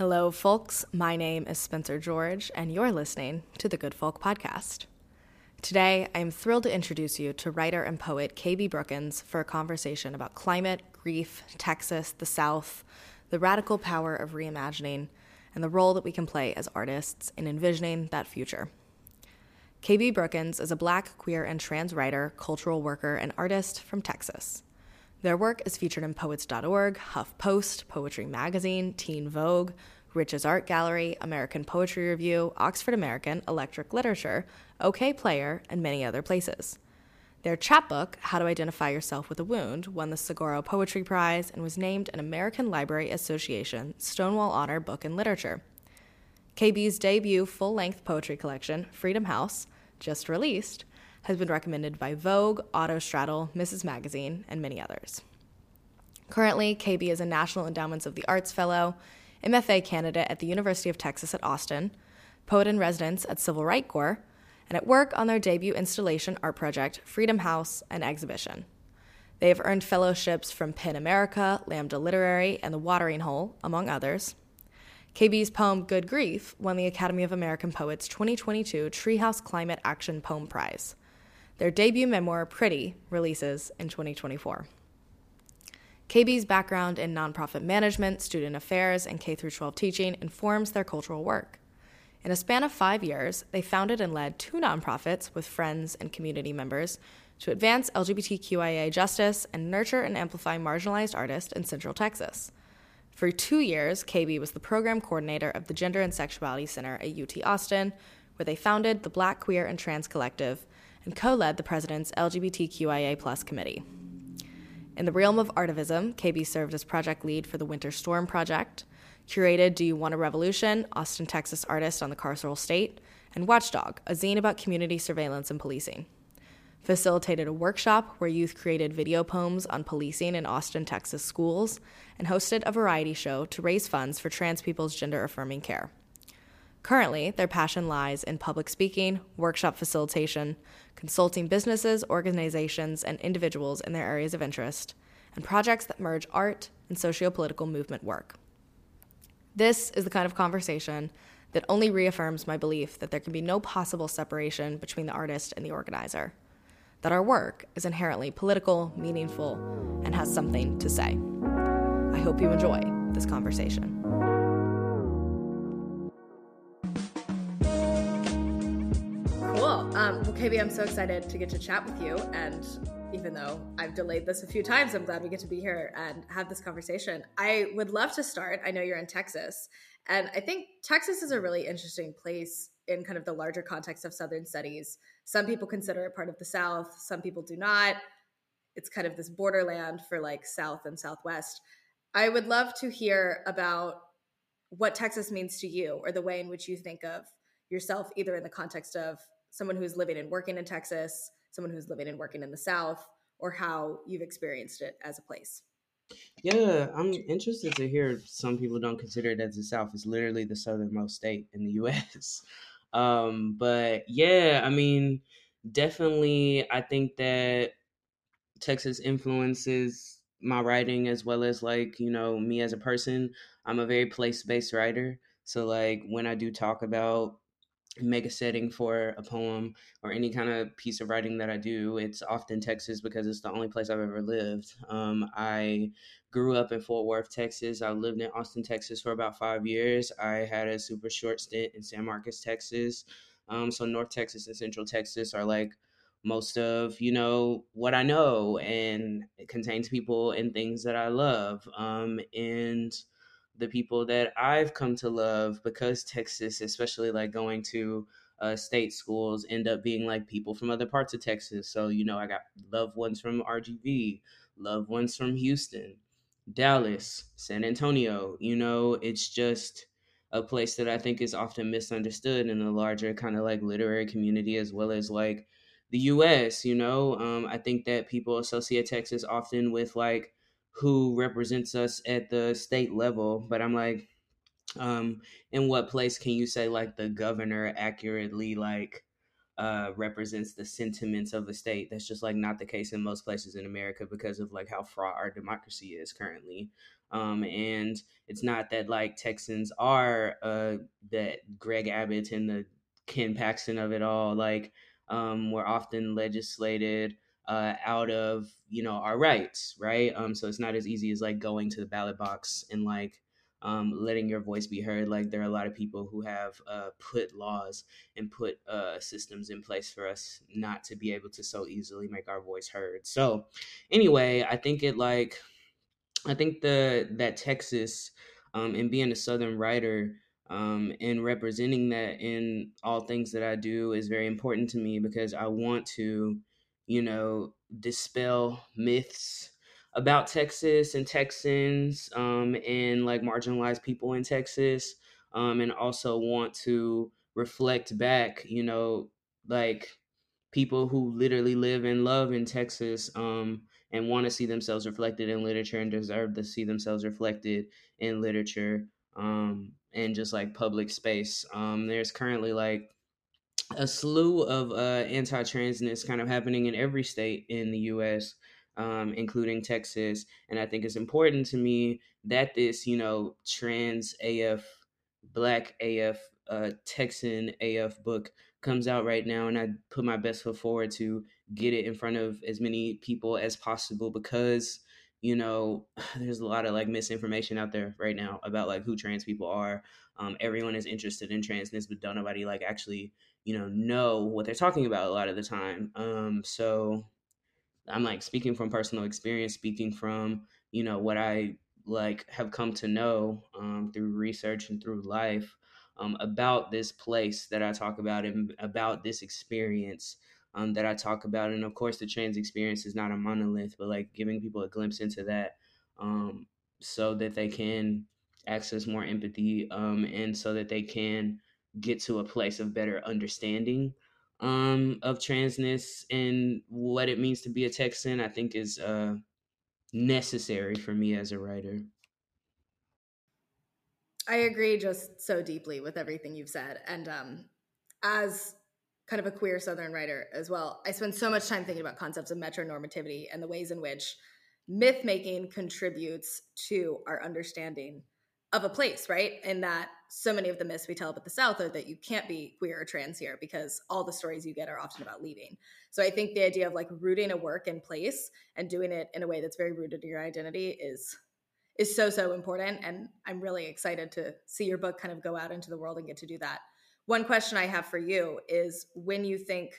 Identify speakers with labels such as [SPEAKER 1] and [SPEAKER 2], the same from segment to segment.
[SPEAKER 1] Hello, folks. My name is Spencer George, and you're listening to the Good Folk Podcast. Today, I am thrilled to introduce you to writer and poet KB Brookins for a conversation about climate, grief, Texas, the South, the radical power of reimagining, and the role that we can play as artists in envisioning that future. KB Brookins is a black, queer, and trans writer, cultural worker, and artist from Texas. Their work is featured in Poets.org, HuffPost, Poetry Magazine, Teen Vogue, RichesArt Gallery, American Poetry Review, Oxford American, Electric Literature, Okayplayer, and many other places. Their chapbook, How to Identify Yourself with a Wound, won the Saguaro Poetry Prize and was named an American Library Association Stonewall Honor Book in Literature. KB's debut full length poetry collection, Freedom House, just released, has been recommended by Vogue, Autostraddle, Ms. Magazine, and many others. Currently, KB is a National Endowments of the Arts Fellow, MFA candidate at the University of Texas at Austin, poet in residence at Civil Rights Corps, and at work on their debut installation art project, Freedom House, and exhibition. They have earned fellowships from PEN America, Lambda Literary, and The Watering Hole, among others. KB's poem Good Grief won the Academy of American Poets 2022 Treehouse Climate Action Poem Prize. Their debut memoir, Pretty, releases in 2024. KB's background in nonprofit management, student affairs, and K 12 teaching informs their cultural work. In a span of five years, they founded and led two nonprofits with friends and community members to advance LGBTQIA justice and nurture and amplify marginalized artists in Central Texas. For two years, KB was the program coordinator of the Gender and Sexuality Center at UT Austin, where they founded the Black, Queer, and Trans Collective and co led the president's LGBTQIA committee. In the realm of artivism, KB served as project lead for the Winter Storm Project, curated Do You Want a Revolution, Austin, Texas artist on the carceral state, and Watchdog, a zine about community surveillance and policing. Facilitated a workshop where youth created video poems on policing in Austin, Texas schools, and hosted a variety show to raise funds for trans people's gender affirming care. Currently, their passion lies in public speaking, workshop facilitation, consulting businesses, organizations, and individuals in their areas of interest, and projects that merge art and sociopolitical movement work. This is the kind of conversation that only reaffirms my belief that there can be no possible separation between the artist and the organizer, that our work is inherently political, meaningful, and has something to say. I hope you enjoy this conversation. Well, KB, I'm so excited to get to chat with you. And even though I've delayed this a few times, I'm glad we get to be here and have this conversation. I would love to start. I know you're in Texas. And I think Texas is a really interesting place in kind of the larger context of Southern studies. Some people consider it part of the South, some people do not. It's kind of this borderland for like South and Southwest. I would love to hear about what Texas means to you or the way in which you think of yourself, either in the context of someone who's living and working in Texas, someone who's living and working in the South, or how you've experienced it as a place.
[SPEAKER 2] Yeah, I'm interested to hear some people don't consider it as the South. It's literally the southernmost state in the US. Um, but yeah, I mean, definitely, I think that Texas influences my writing as well as like, you know, me as a person. I'm a very place based writer. So, like, when I do talk about make a setting for a poem or any kind of piece of writing that I do, it's often Texas because it's the only place I've ever lived. Um, I grew up in Fort Worth, Texas. I lived in Austin, Texas for about five years. I had a super short stint in San Marcos, Texas. Um, so North Texas and Central Texas are like most of you know what I know, and it contains people and things that I love. Um, and the people that I've come to love because Texas, especially like going to uh, state schools, end up being like people from other parts of Texas. So, you know, I got loved ones from RGV, loved ones from Houston, Dallas, San Antonio. You know, it's just a place that I think is often misunderstood in the larger kind of like literary community as well as like the US, you know. Um, I think that people associate Texas often with like who represents us at the state level, but I'm like, um, in what place can you say like the governor accurately like uh, represents the sentiments of the state? That's just like not the case in most places in America because of like how fraught our democracy is currently. Um, and it's not that like Texans are uh, that Greg Abbott and the Ken Paxton of it all. Like um, we're often legislated uh, out of you know our rights, right? Um, so it's not as easy as like going to the ballot box and like um, letting your voice be heard. Like there are a lot of people who have uh, put laws and put uh, systems in place for us not to be able to so easily make our voice heard. So anyway, I think it like I think the that Texas um, and being a Southern writer um, and representing that in all things that I do is very important to me because I want to, you know, dispel myths about Texas and Texans um, and like marginalized people in Texas, um, and also want to reflect back, you know, like people who literally live and love in Texas um, and want to see themselves reflected in literature and deserve to see themselves reflected in literature um, and just like public space. Um, there's currently like a slew of uh, anti-transness kind of happening in every state in the U.S., um, including Texas. And I think it's important to me that this, you know, trans AF, Black AF, uh, Texan AF book comes out right now, and I put my best foot forward to get it in front of as many people as possible because you know there's a lot of like misinformation out there right now about like who trans people are um, everyone is interested in transness but don't nobody like actually you know know what they're talking about a lot of the time um, so i'm like speaking from personal experience speaking from you know what i like have come to know um, through research and through life um, about this place that I talk about and about this experience um, that I talk about. And of course, the trans experience is not a monolith, but like giving people a glimpse into that um, so that they can access more empathy um, and so that they can get to a place of better understanding um, of transness and what it means to be a Texan, I think is uh, necessary for me as a writer.
[SPEAKER 1] I agree just so deeply with everything you've said. And um, as kind of a queer Southern writer as well, I spend so much time thinking about concepts of metronormativity and the ways in which myth making contributes to our understanding of a place, right? And that so many of the myths we tell about the South are that you can't be queer or trans here because all the stories you get are often about leaving. So I think the idea of like rooting a work in place and doing it in a way that's very rooted in your identity is is so so important and i'm really excited to see your book kind of go out into the world and get to do that one question i have for you is when you think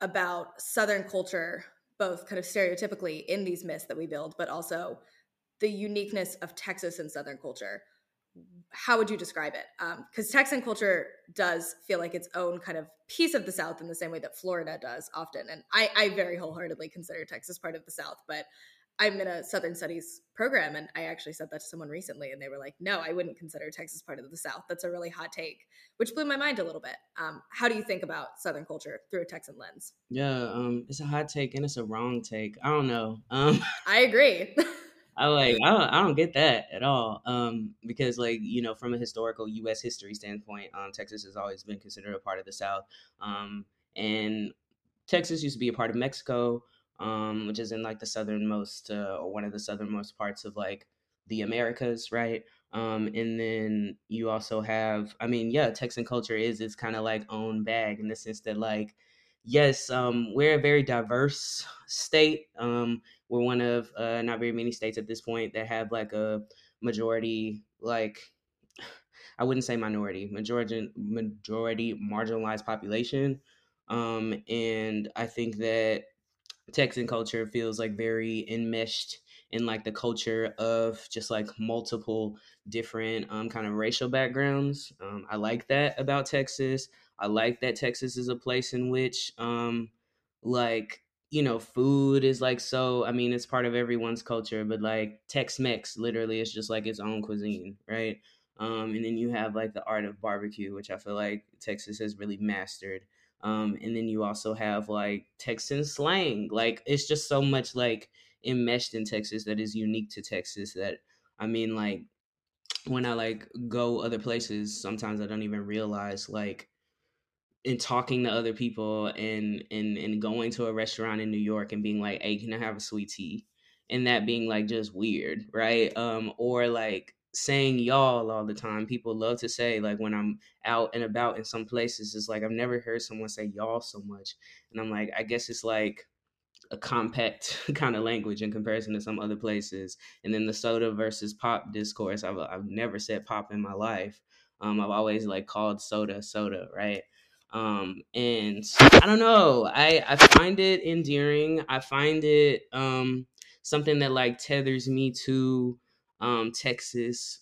[SPEAKER 1] about southern culture both kind of stereotypically in these myths that we build but also the uniqueness of texas and southern culture how would you describe it because um, texan culture does feel like its own kind of piece of the south in the same way that florida does often and i, I very wholeheartedly consider texas part of the south but I'm in a Southern Studies program, and I actually said that to someone recently, and they were like, "No, I wouldn't consider Texas part of the South." That's a really hot take, which blew my mind a little bit. Um, how do you think about Southern culture through a Texan lens?
[SPEAKER 2] Yeah, um, it's a hot take and it's a wrong take. I don't know. Um,
[SPEAKER 1] I agree.
[SPEAKER 2] I like I don't, I don't get that at all. Um, because like you know, from a historical U.S. history standpoint, um, Texas has always been considered a part of the South. Um, and Texas used to be a part of Mexico um, which is in like the southernmost uh, or one of the southernmost parts of like the Americas, right? Um, and then you also have, I mean, yeah, Texan culture is its kind of like own bag in the sense that like, yes, um, we're a very diverse state. Um, we're one of uh, not very many states at this point that have like a majority, like I wouldn't say minority, majority majority marginalized population. Um, and I think that Texan culture feels like very enmeshed in like the culture of just like multiple different um, kind of racial backgrounds. Um, I like that about Texas. I like that Texas is a place in which um, like you know food is like so i mean it's part of everyone's culture but like tex-mex literally is just like its own cuisine right um, and then you have like the art of barbecue which i feel like texas has really mastered um, and then you also have like Texan slang. Like it's just so much like enmeshed in Texas that is unique to Texas that I mean like when I like go other places, sometimes I don't even realize like in talking to other people and and and going to a restaurant in New York and being like, "Hey, can I have a sweet tea?" and that being like just weird, right? Um, or like saying y'all all the time. People love to say like when I'm out and about in some places, it's like I've never heard someone say y'all so much, and I'm like, I guess it's like a compact kind of language in comparison to some other places. And then the soda versus pop discourse, I've I've never said pop in my life. Um, I've always like called soda soda, right? Um, and I don't know. I I find it endearing. I find it um something that like tethers me to um Texas,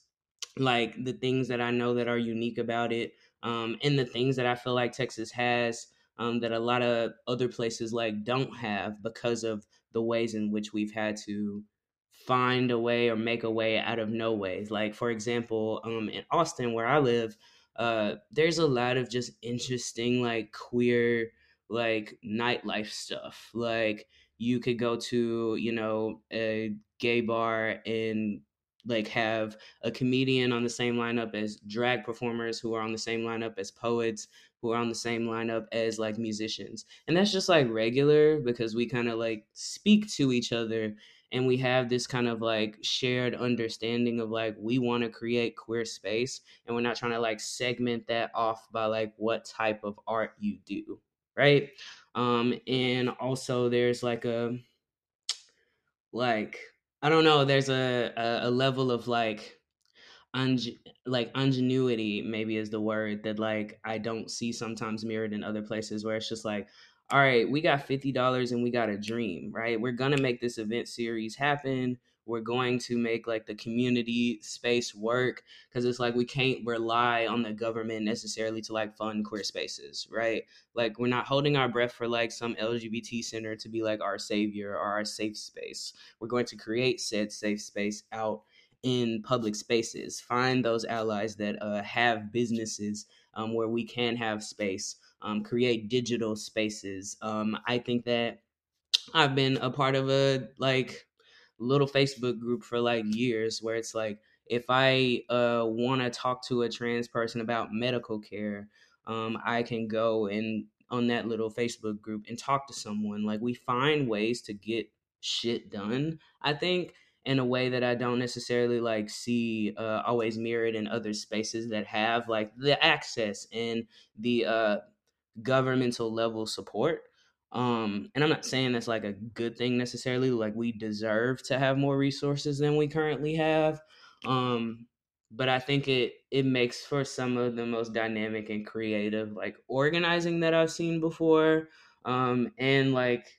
[SPEAKER 2] like the things that I know that are unique about it, um, and the things that I feel like Texas has um, that a lot of other places like don't have because of the ways in which we've had to find a way or make a way out of no ways. Like for example, um, in Austin where I live, uh, there's a lot of just interesting like queer like nightlife stuff. Like you could go to you know a gay bar and like have a comedian on the same lineup as drag performers who are on the same lineup as poets who are on the same lineup as like musicians. And that's just like regular because we kind of like speak to each other and we have this kind of like shared understanding of like we want to create queer space and we're not trying to like segment that off by like what type of art you do, right? Um and also there's like a like I don't know, there's a a, a level of like like ingenuity maybe is the word that like I don't see sometimes mirrored in other places where it's just like all right we got $50 and we got a dream right we're gonna make this event series happen we're going to make like the community space work because it's like we can't rely on the government necessarily to like fund queer spaces right like we're not holding our breath for like some lgbt center to be like our savior or our safe space we're going to create said safe space out in public spaces. Find those allies that uh, have businesses um, where we can have space. Um, create digital spaces. Um, I think that I've been a part of a like little Facebook group for like years where it's like if I uh, want to talk to a trans person about medical care, um, I can go and on that little Facebook group and talk to someone. Like we find ways to get shit done. I think in a way that I don't necessarily like see uh, always mirrored in other spaces that have like the access and the uh, governmental level support. Um, and I'm not saying that's like a good thing necessarily. Like we deserve to have more resources than we currently have. Um, but I think it it makes for some of the most dynamic and creative like organizing that I've seen before. Um, and like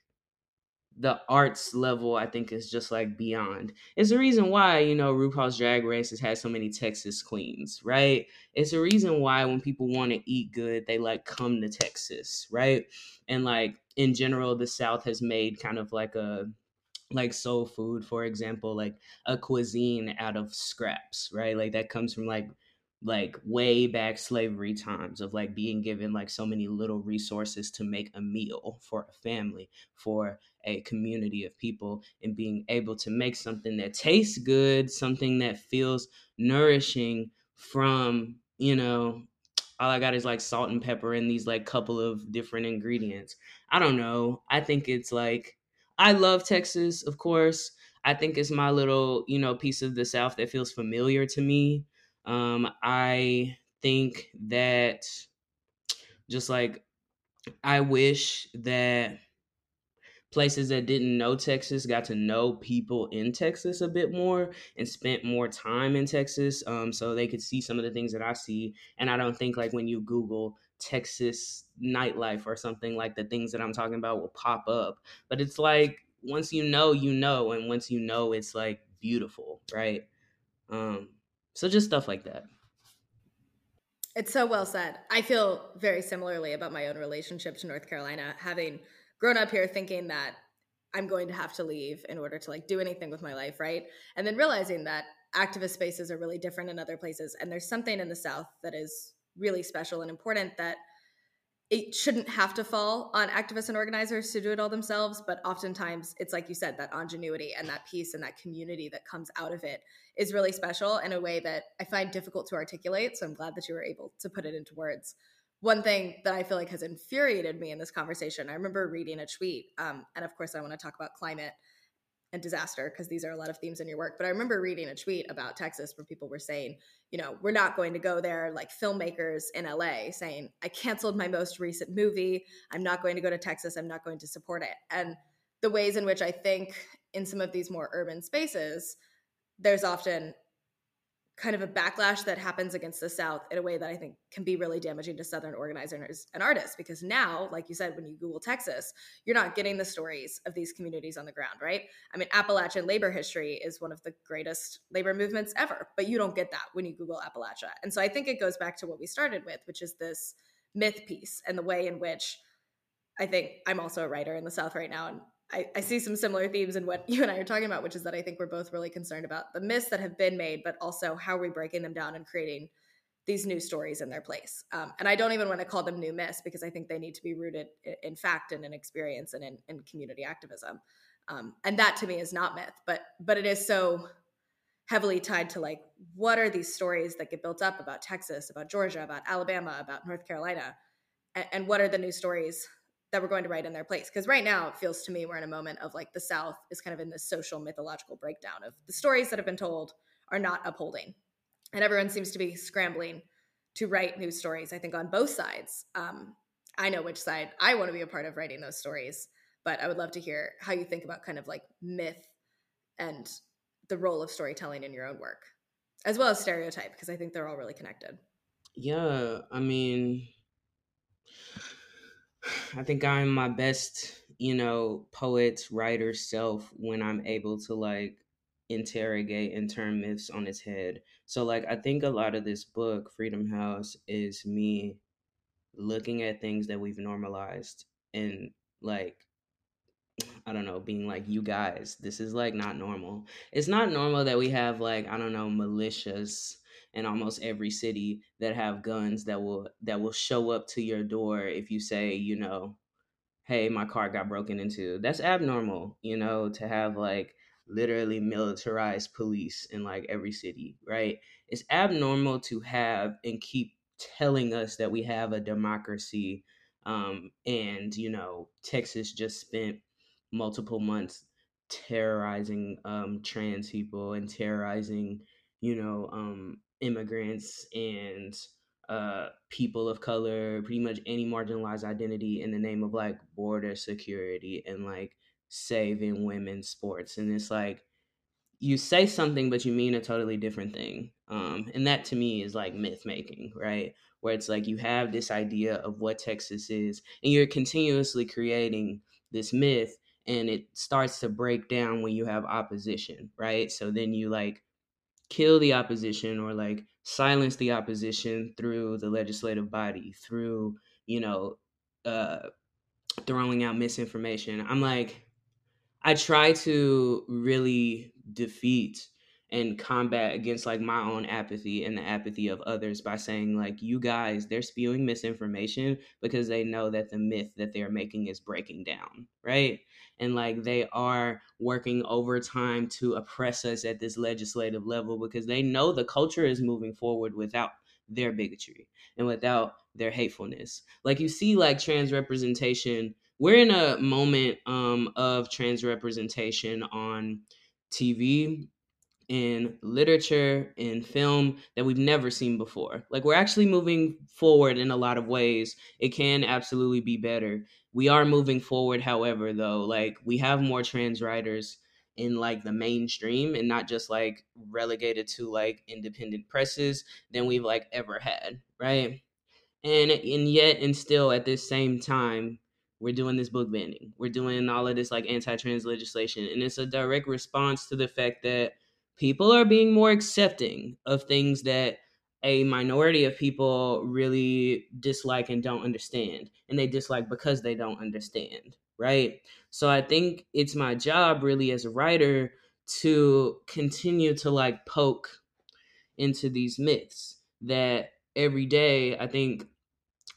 [SPEAKER 2] the arts level I think is just like beyond. It's the reason why, you know, RuPaul's Drag Race has had so many Texas queens, right? It's the reason why when people want to eat good, they like come to Texas, right? And like in general, the South has made kind of like a like soul food, for example, like a cuisine out of scraps, right? Like that comes from like like way back slavery times of like being given like so many little resources to make a meal for a family for a community of people and being able to make something that tastes good something that feels nourishing from you know all i got is like salt and pepper and these like couple of different ingredients. I don't know. I think it's like i love texas of course. I think it's my little you know piece of the south that feels familiar to me um, I think that just like I wish that places that didn't know Texas got to know people in Texas a bit more and spent more time in Texas um, so they could see some of the things that I see. And I don't think like when you Google Texas nightlife or something like the things that I'm talking about will pop up. But it's like once you know, you know, and once you know, it's like beautiful, right? Um, so just stuff like that.
[SPEAKER 1] It's so well said. I feel very similarly about my own relationship to North Carolina, having grown up here thinking that I'm going to have to leave in order to like do anything with my life, right? And then realizing that activist spaces are really different in other places and there's something in the south that is really special and important that it shouldn't have to fall on activists and organizers to do it all themselves but oftentimes it's like you said that ingenuity and that peace and that community that comes out of it is really special in a way that i find difficult to articulate so i'm glad that you were able to put it into words. One thing that i feel like has infuriated me in this conversation i remember reading a tweet um, and of course i want to talk about climate and disaster because these are a lot of themes in your work. But I remember reading a tweet about Texas where people were saying, you know, we're not going to go there, like filmmakers in LA saying, I canceled my most recent movie. I'm not going to go to Texas. I'm not going to support it. And the ways in which I think in some of these more urban spaces, there's often kind of a backlash that happens against the South in a way that I think can be really damaging to Southern organizers and artists. Because now, like you said, when you Google Texas, you're not getting the stories of these communities on the ground, right? I mean, Appalachian labor history is one of the greatest labor movements ever, but you don't get that when you Google Appalachia. And so I think it goes back to what we started with, which is this myth piece and the way in which I think I'm also a writer in the South right now, and I, I, see some similar themes in what you and I are talking about, which is that I think we're both really concerned about the myths that have been made, but also how are we breaking them down and creating these new stories in their place. Um, and I don't even want to call them new myths because I think they need to be rooted in fact and in experience and in, in community activism. Um, and that to me is not myth, but but it is so heavily tied to like what are these stories that get built up about Texas, about Georgia, about Alabama, about North Carolina, and, and what are the new stories that we're going to write in their place. Because right now it feels to me we're in a moment of like the South is kind of in this social mythological breakdown of the stories that have been told are not upholding. And everyone seems to be scrambling to write new stories, I think, on both sides. Um, I know which side I want to be a part of writing those stories, but I would love to hear how you think about kind of like myth and the role of storytelling in your own work, as well as stereotype, because I think they're all really connected.
[SPEAKER 2] Yeah, I mean, I think I'm my best, you know, poet, writer self when I'm able to like interrogate and turn myths on its head. So like I think a lot of this book, Freedom House, is me looking at things that we've normalized and like I don't know, being like, you guys, this is like not normal. It's not normal that we have like, I don't know, militias in almost every city that have guns that will that will show up to your door if you say, you know, hey, my car got broken into. That's abnormal, you know, to have like literally militarized police in like every city, right? It's abnormal to have and keep telling us that we have a democracy um and, you know, Texas just spent multiple months terrorizing um trans people and terrorizing, you know, um immigrants and uh, people of color, pretty much any marginalized identity in the name of like border security and like saving women's sports. And it's like you say something, but you mean a totally different thing. Um, and that to me is like myth making, right? Where it's like you have this idea of what Texas is, and you're continuously creating this myth, and it starts to break down when you have opposition, right? So then you like kill the opposition or like silence the opposition through the legislative body through you know uh throwing out misinformation. I'm like i try to really defeat and combat against like my own apathy and the apathy of others by saying like you guys they're spewing misinformation because they know that the myth that they're making is breaking down right? And like they are working overtime to oppress us at this legislative level because they know the culture is moving forward without their bigotry and without their hatefulness. Like you see like trans representation we're in a moment um, of trans representation on tv in literature in film that we've never seen before. Like we're actually moving forward in a lot of ways. It can absolutely be better. We are moving forward however though like we have more trans writers in like the mainstream and not just like relegated to like independent presses than we've like ever had right? And and yet and still at this same time we're doing this book banning. We're doing all of this like anti-trans legislation. And it's a direct response to the fact that people are being more accepting of things that a minority of people really dislike and don't understand and they dislike because they don't understand right? So i think it's my job really as a writer to continue to like poke into these myths that every day i think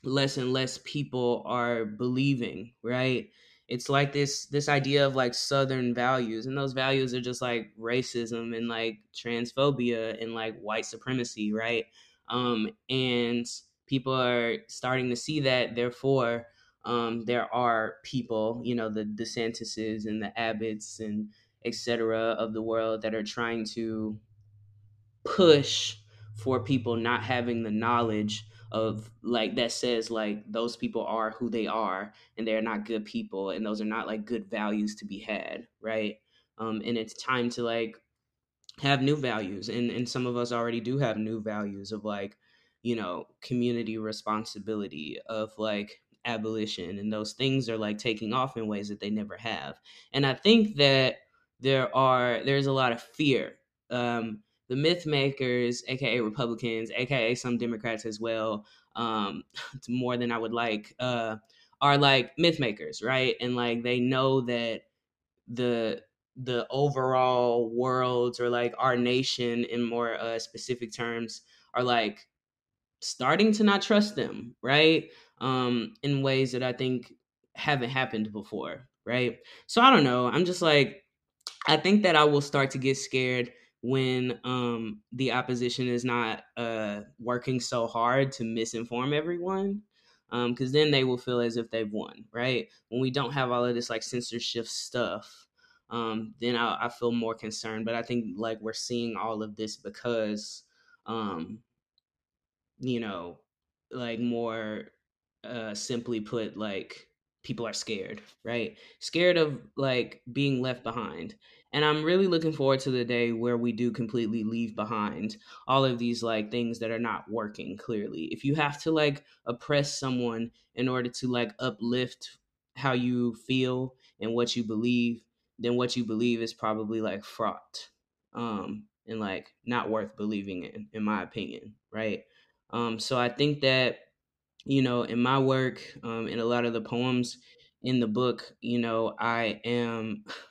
[SPEAKER 2] less and less people are believing right it's like this this idea of like southern values and those values are just like racism and like transphobia and like white supremacy right um and people are starting to see that therefore um there are people you know the desantises and the abbotts and etc. of the world that are trying to push for people not having the knowledge of like that says like those people are who they are and they're not good people and those are not like good values to be had right? Um and it's time to like have new values and and some of us already do have new values of like you know community responsibility of like abolition and those things are like taking off in ways that they never have. And i think that there are there's a lot of fear um the myth makers aka republicans aka some democrats as well um more than i would like uh are like myth makers right? And like they know that the the overall worlds or like our nation in more uh, specific terms are like starting to not trust them right? Um in ways that i think haven't happened before right? So i don't know. I'm just like i think that i will start to get scared when um the opposition is not uh working so hard to misinform everyone um because then they will feel as if they've won right when we don't have all of this like censorship stuff um, then I, I, feel more concerned. But I think like we're seeing all of this because, um, you know, like more uh, simply put, like people are scared, right? Scared of like being left behind. And I'm really looking forward to the day where we do completely leave behind all of these like things that are not working clearly. If you have to like oppress someone in order to like uplift how you feel and what you believe, then what you believe is probably like fraught um and like not worth believing in in my opinion right um so i think that you know in my work um in a lot of the poems in the book you know i am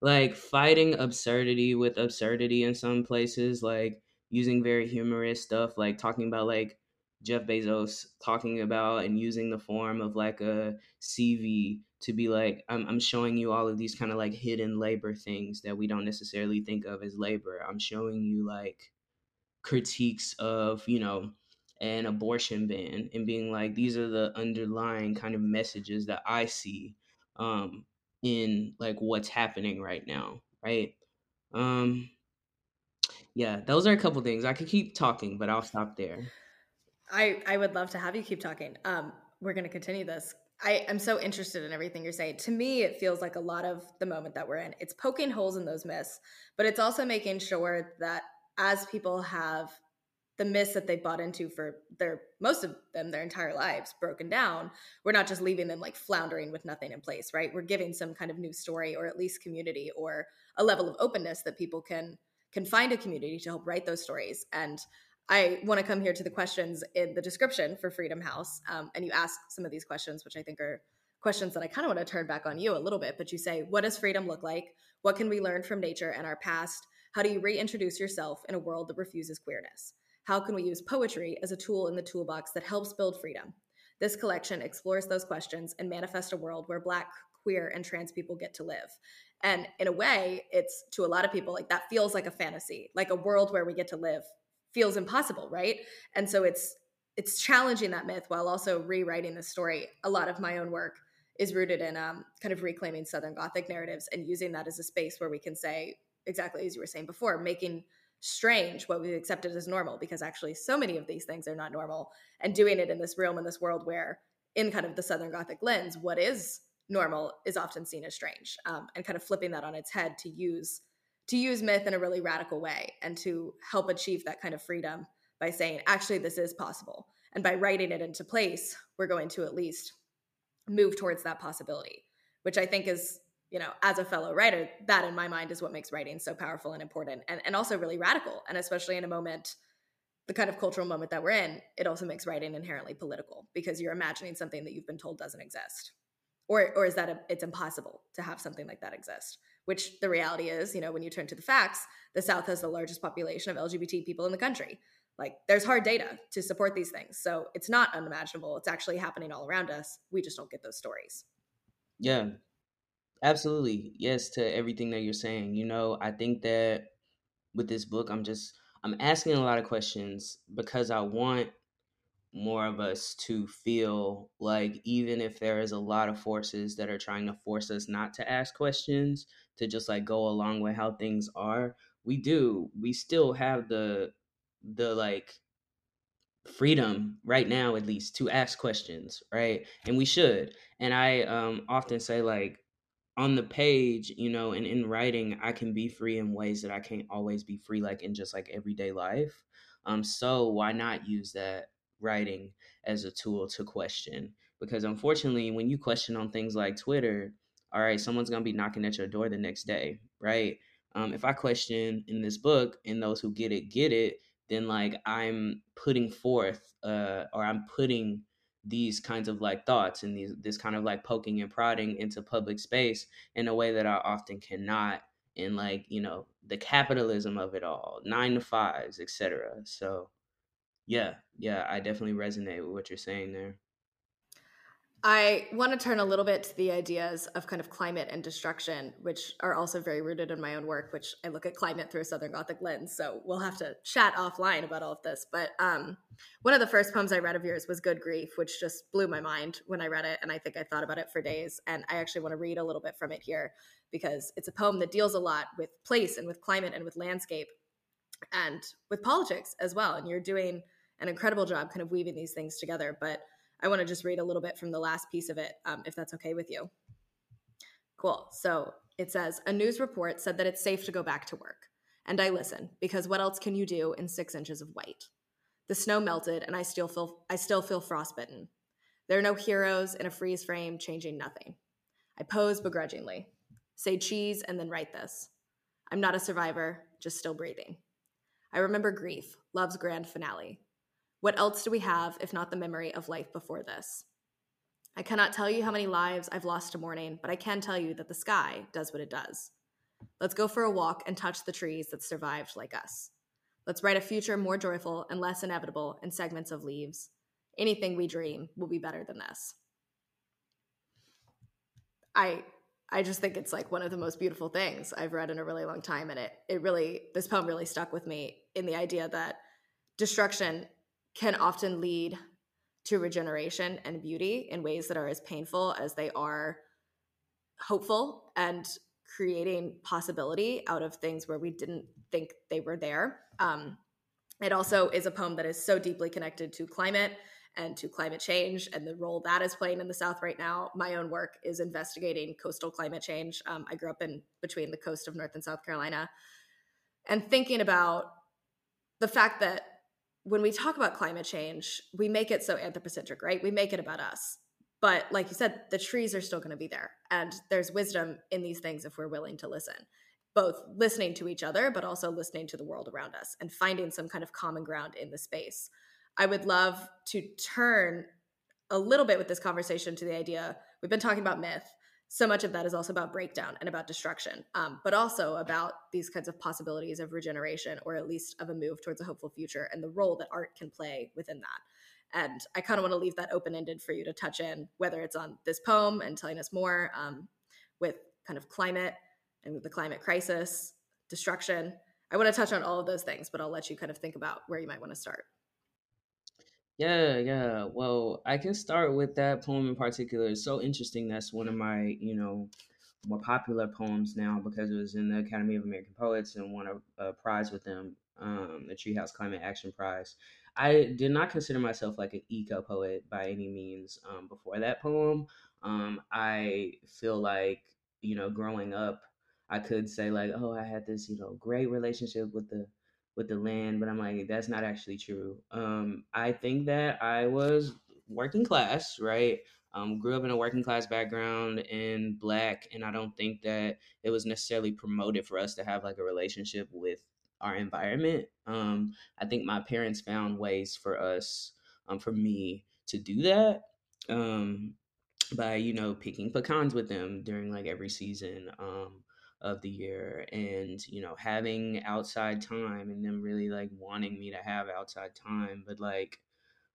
[SPEAKER 2] like fighting absurdity with absurdity in some places like using very humorous stuff like talking about like Jeff Bezos talking about and using the form of like a CV to be like, I'm, I'm showing you all of these kind of like hidden labor things that we don't necessarily think of as labor. I'm showing you like critiques of, you know, an abortion ban and being like, these are the underlying kind of messages that I see um, in like what's happening right now, right? Um, yeah, those are a couple things. I could keep talking, but I'll stop there.
[SPEAKER 1] I I would love to have you keep talking. Um, we're going to continue this. I am so interested in everything you're saying. To me, it feels like a lot of the moment that we're in. It's poking holes in those myths, but it's also making sure that as people have the myths that they bought into for their most of them their entire lives broken down we're not just leaving them like floundering with nothing in place right we're giving some kind of new story or at least community or a level of openness that people can can find a community to help write those stories and I want to come here to the questions in the description for Freedom House. Um, and you ask some of these questions, which I think are questions that I kind of want to turn back on you a little bit. But you say, What does freedom look like? What can we learn from nature and our past? How do you reintroduce yourself in a world that refuses queerness? How can we use poetry as a tool in the toolbox that helps build freedom? This collection explores those questions and manifests a world where Black, queer, and trans people get to live. And in a way, it's to a lot of people like that feels like a fantasy, like a world where we get to live feels impossible, right? And so it's it's challenging that myth while also rewriting the story. A lot of my own work is rooted in um, kind of reclaiming Southern Gothic narratives and using that as a space where we can say exactly as you were saying before, making strange what we've accepted as normal because actually so many of these things are not normal and doing it in this realm in this world where in kind of the southern gothic lens what is normal is often seen as strange um, and kind of flipping that on its head to use to use myth in a really radical way and to help achieve that kind of freedom by saying, actually, this is possible. And by writing it into place, we're going to at least move towards that possibility, which I think is, you know, as a fellow writer, that in my mind is what makes writing so powerful and important and, and also really radical. And especially in a moment, the kind of cultural moment that we're in, it also makes writing inherently political because you're imagining something that you've been told doesn't exist. Or, or is that a, it's impossible to have something like that exist? which the reality is, you know, when you turn to the facts, the South has the largest population of LGBT people in the country. Like there's hard data to support these things. So it's not unimaginable. It's actually happening all around us. We just don't get those stories.
[SPEAKER 2] Yeah. Absolutely. Yes to everything that you're saying. You know, I think that with this book I'm just I'm asking a lot of questions because I want more of us to feel like even if there is a lot of forces that are trying to force us not to ask questions to just like go along with how things are we do we still have the the like freedom right now at least to ask questions right and we should and i um often say like on the page you know and in writing i can be free in ways that i can't always be free like in just like everyday life. Um so why not use that writing as a tool to question? Because unfortunately when you question on things like twitter all right someone's gonna be knocking at your door the next day right? Um, if i question in this book and those who get it get it then like I'm putting forth uh, or I'm putting these kinds of like thoughts and these this kind of like poking and prodding into public space in a way that I often cannot in like you know the capitalism of it all nine to fives etc so yeah yeah I definitely resonate with what you're saying there
[SPEAKER 1] I want to turn a little bit to the ideas of kind of climate and destruction, which are also very rooted in my own work, which I look at climate through a Southern Gothic lens. So we'll have to chat offline about all of this. But um, one of the first poems I read of yours was Good Grief, which just blew my mind when I read it. And I think I thought about it for days. And I actually want to read a little bit from it here because it's a poem that deals a lot with place and with climate and with landscape and with politics as well. And you're doing an incredible job kind of weaving these things together. But I want to just read a little bit from the last piece of it, um, if that's okay with you. Cool. So it says A news report said that it's safe to go back to work. And I listen, because what else can you do in six inches of white? The snow melted, and I still feel, I still feel frostbitten. There are no heroes in a freeze frame changing nothing. I pose begrudgingly, say cheese, and then write this. I'm not a survivor, just still breathing. I remember grief, love's grand finale. What else do we have if not the memory of life before this? I cannot tell you how many lives I've lost to mourning, but I can tell you that the sky does what it does. Let's go for a walk and touch the trees that survived like us. Let's write a future more joyful and less inevitable in segments of leaves. Anything we dream will be better than this. I I just think it's like one of the most beautiful things I've read in a really long time and it it really this poem really stuck with me in the idea that destruction can often lead to regeneration and beauty in ways that are as painful as they are hopeful and creating possibility out of things where we didn't think they were there. Um, it also is a poem that is so deeply connected to climate and to climate change and the role that is playing in the South right now. My own work is investigating coastal climate change. Um, I grew up in between the coast of North and South Carolina and thinking about the fact that when we talk about climate change, we make it so anthropocentric, right? We make it about us. But like you said, the trees are still going to be there. And there's wisdom in these things if we're willing to listen, both listening to each other, but also listening to the world around us and finding some kind of common ground in the space. I would love to turn a little bit with this conversation to the idea we've been talking about myth so much of that is also about breakdown and about destruction, um, but also about these kinds of possibilities of regeneration or at least of a move towards a hopeful future and the role that art can play within that. And I kind of want to leave that open ended for you to touch in, whether it's on this poem and telling us more um, with kind of climate and the climate crisis, destruction. I want to touch on all of those things, but I'll let you kind of think about where you might want to start.
[SPEAKER 2] Yeah, yeah. Well, I can start with that poem in particular. It's so interesting. That's one of my, you know, more popular poems now because it was in the Academy of American Poets and won a, a prize with them, um, the Treehouse Climate Action Prize. I did not consider myself like an eco poet by any means um, before that poem. Um, I feel like, you know, growing up, I could say like, oh, I had this, you know, great relationship with the with the land, but I'm like, that's not actually true. Um, I think that I was working class, right? Um, grew up in a working class background and black, and I don't think that it was necessarily promoted for us to have like a relationship with our environment. Um, I think my parents found ways for us, um, for me to do that. Um, by you know picking pecans with them during like every season um of the year and you know having outside time and them really like wanting me to have outside time but like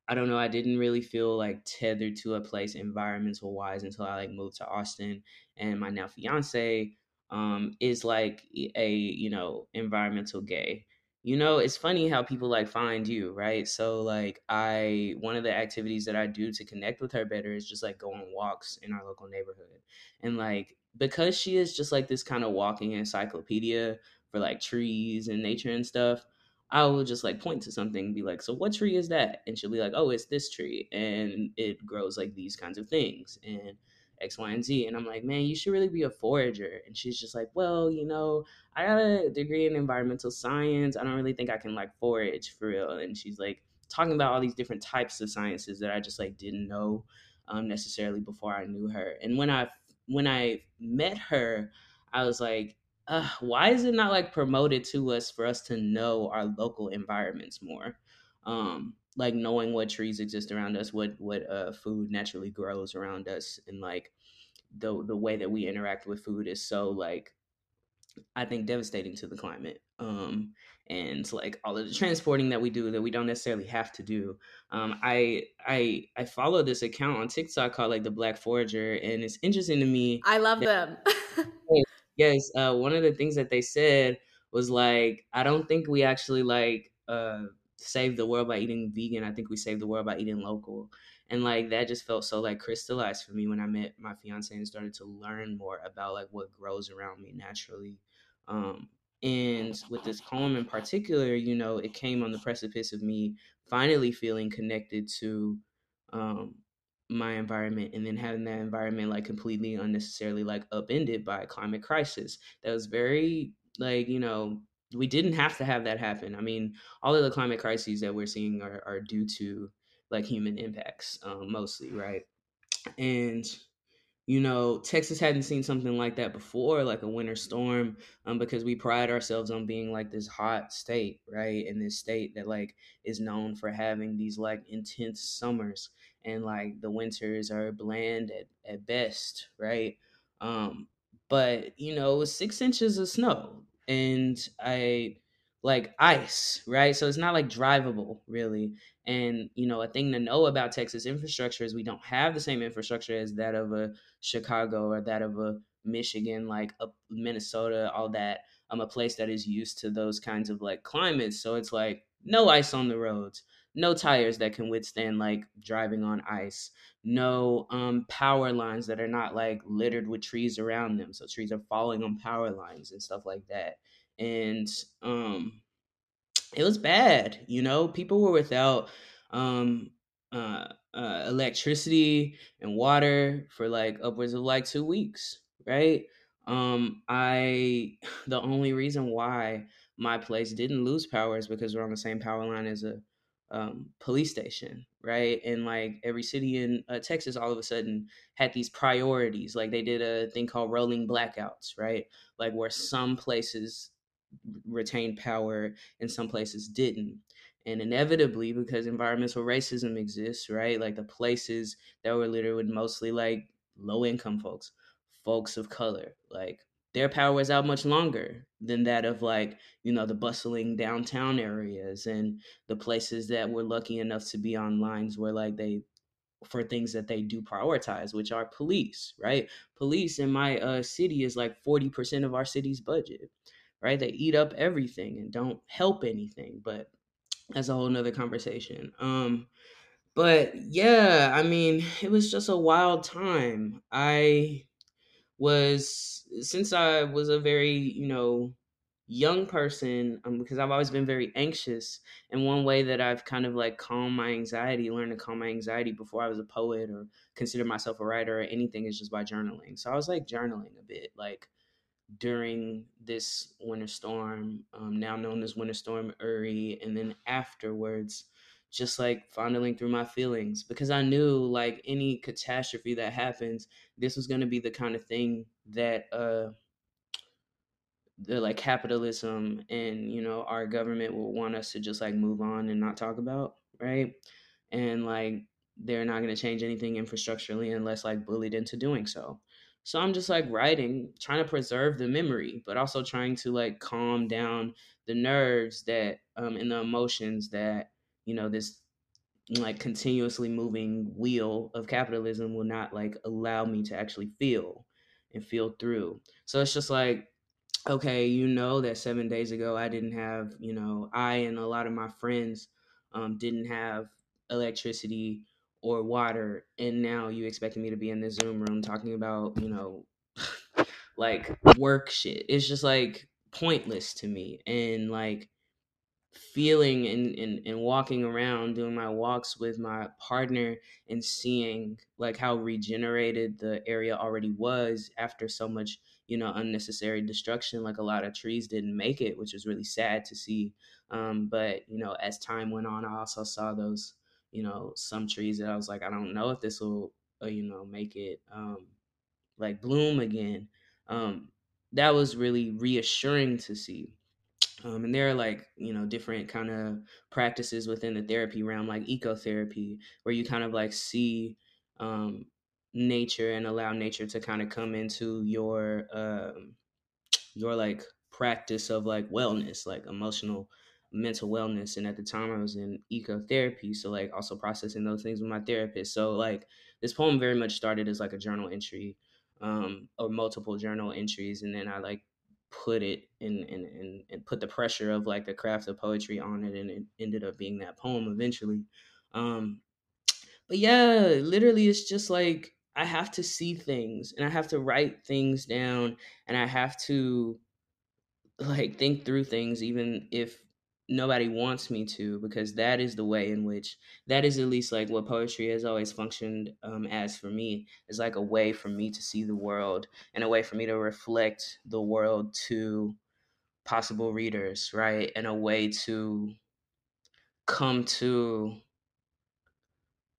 [SPEAKER 2] i don't know i didn't really feel like tethered to a place environmental wise until i like moved to austin and my now fiance um is like a you know environmental gay you know, it's funny how people like find you, right? So like I one of the activities that I do to connect with her better is just like go on walks in our local neighborhood. And like because she is just like this kind of walking encyclopedia for like trees and nature and stuff, I will just like point to something and be like, "So what tree is that?" And she'll be like, "Oh, it's this tree and it grows like these kinds of things." And X, Y, and Z. And I'm like, man, you should really be a forager. And she's just like, well, you know, I got a degree in environmental science. I don't really think I can like forage for real. And she's like talking about all these different types of sciences that I just like didn't know um, necessarily before I knew her. And when I when I met her, I was like, uh, why is it not like promoted to us for us to know our local environments more? Um, like knowing what trees exist around us, what what uh, food naturally grows around us, and like the the way that we interact with food is so like I think devastating to the climate. Um, and like all of the transporting that we do that we don't necessarily have to do. Um, I I I follow this account on TikTok called like the Black Forager, and it's interesting to me.
[SPEAKER 1] I love them.
[SPEAKER 2] yes, uh, one of the things that they said was like, I don't think we actually like uh, save the world by eating vegan. I think we save the world by eating local. And like that just felt so like crystallized for me when I met my fiance and started to learn more about like what grows around me naturally. Um, and with this poem in particular, you know, it came on the precipice of me finally feeling connected to um, my environment and then having that environment like completely unnecessarily like upended by a climate crisis that was very like you know we didn't have to have that happen. I mean, all of the climate crises that we're seeing are, are due to like human impacts, um, mostly, right? And you know, Texas hadn't seen something like that before, like a winter storm, um, because we pride ourselves on being like this hot state, right? In this state that like is known for having these like intense summers and like the winters are bland at, at best, right? Um, but you know, it was six inches of snow and I like ice, right? So it's not like drivable really. And you know, a thing to know about Texas infrastructure is we don't have the same infrastructure as that of a Chicago or that of a Michigan, like a Minnesota, all that. I'm a place that is used to those kinds of like climates. So it's like no ice on the roads, no tires that can withstand like driving on ice, no um, power lines that are not like littered with trees around them. So trees are falling on power lines and stuff like that. And um, it was bad, you know, people were without um, uh, uh, electricity and water for like upwards of like two weeks, right? Um, I, the only reason why my place didn't lose power is because we're on the same power line as a um, police station, right? And like every city in uh, Texas, all of a sudden had these priorities. Like they did a thing called rolling blackouts, right? Like where some places retained power and some places didn't. And inevitably, because environmental racism exists, right? Like the places that were littered with mostly like low income folks, folks of color, like their power was out much longer than that of like you know the bustling downtown areas and the places that were lucky enough to be on lines where like they for things that they do prioritize which are police right police in my uh, city is like 40% of our city's budget right they eat up everything and don't help anything but that's a whole nother conversation um but yeah i mean it was just a wild time i was since I was a very, you know, young person, um, because I've always been very anxious. And one way that I've kind of like calmed my anxiety, learned to calm my anxiety before I was a poet or consider myself a writer or anything is just by journaling. So I was like journaling a bit, like during this winter storm, um, now known as Winter Storm Uri, and then afterwards just like fondling through my feelings because I knew like any catastrophe that happens, this was going to be the kind of thing that uh the like capitalism and you know our government will want us to just like move on and not talk about, right? And like they're not going to change anything infrastructurally unless like bullied into doing so. So I'm just like writing, trying to preserve the memory, but also trying to like calm down the nerves that um and the emotions that you know this like continuously moving wheel of capitalism will not like allow me to actually feel and feel through. So it's just like okay, you know that seven days ago I didn't have, you know, I and a lot of my friends um, didn't have electricity or water, and now you expecting me to be in this Zoom room talking about, you know, like work shit. It's just like pointless to me, and like feeling and, and, and walking around doing my walks with my partner and seeing like how regenerated the area already was after so much you know unnecessary destruction like a lot of trees didn't make it which was really sad to see um, but you know as time went on i also saw those you know some trees that i was like i don't know if this will uh, you know make it um, like bloom again. Um, that was really reassuring to see. Um, and there are like you know different kind of practices within the therapy realm like ecotherapy where you kind of like see um, nature and allow nature to kind of come into your um, your like practice of like wellness like emotional mental wellness and at the time i was in ecotherapy so like also processing those things with my therapist. So like this poem very much started as like a journal entry um, or multiple journal entries and then i like put it and, and, and put the pressure of like the craft of poetry on it and it ended up being that poem eventually. Um but yeah literally it's just like i have to see things and i have to write things down and i have to like think through things even if nobody wants me to because that is the way in which that is at least like what poetry has always functioned um, as for me. Is like a way for me to see the world and a way for me to reflect the world to possible readers right? And a way to come to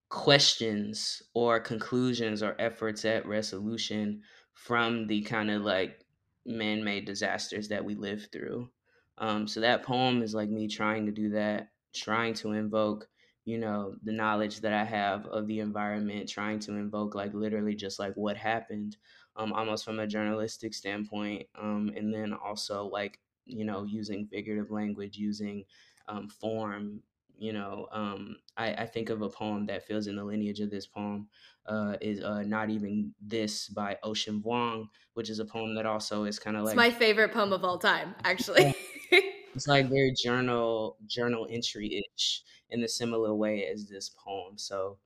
[SPEAKER 2] questions or conclusions or efforts at resolution from the kind of like man-made disasters that we live through um, so that poem is like me trying to do that, trying to invoke, you know, the knowledge that I have of the environment, trying to invoke like literally just like what happened, um, almost from a journalistic standpoint, um, and then also like you know using figurative language, using um, form. You know, um, I, I think of a poem that feels in the lineage of this poem uh, is uh, "Not Even This" by Ocean Vuong, which is a poem that also is kind of like
[SPEAKER 1] it's my favorite poem of all time, actually.
[SPEAKER 2] it's like very journal journal entry ish in a similar way as this poem. So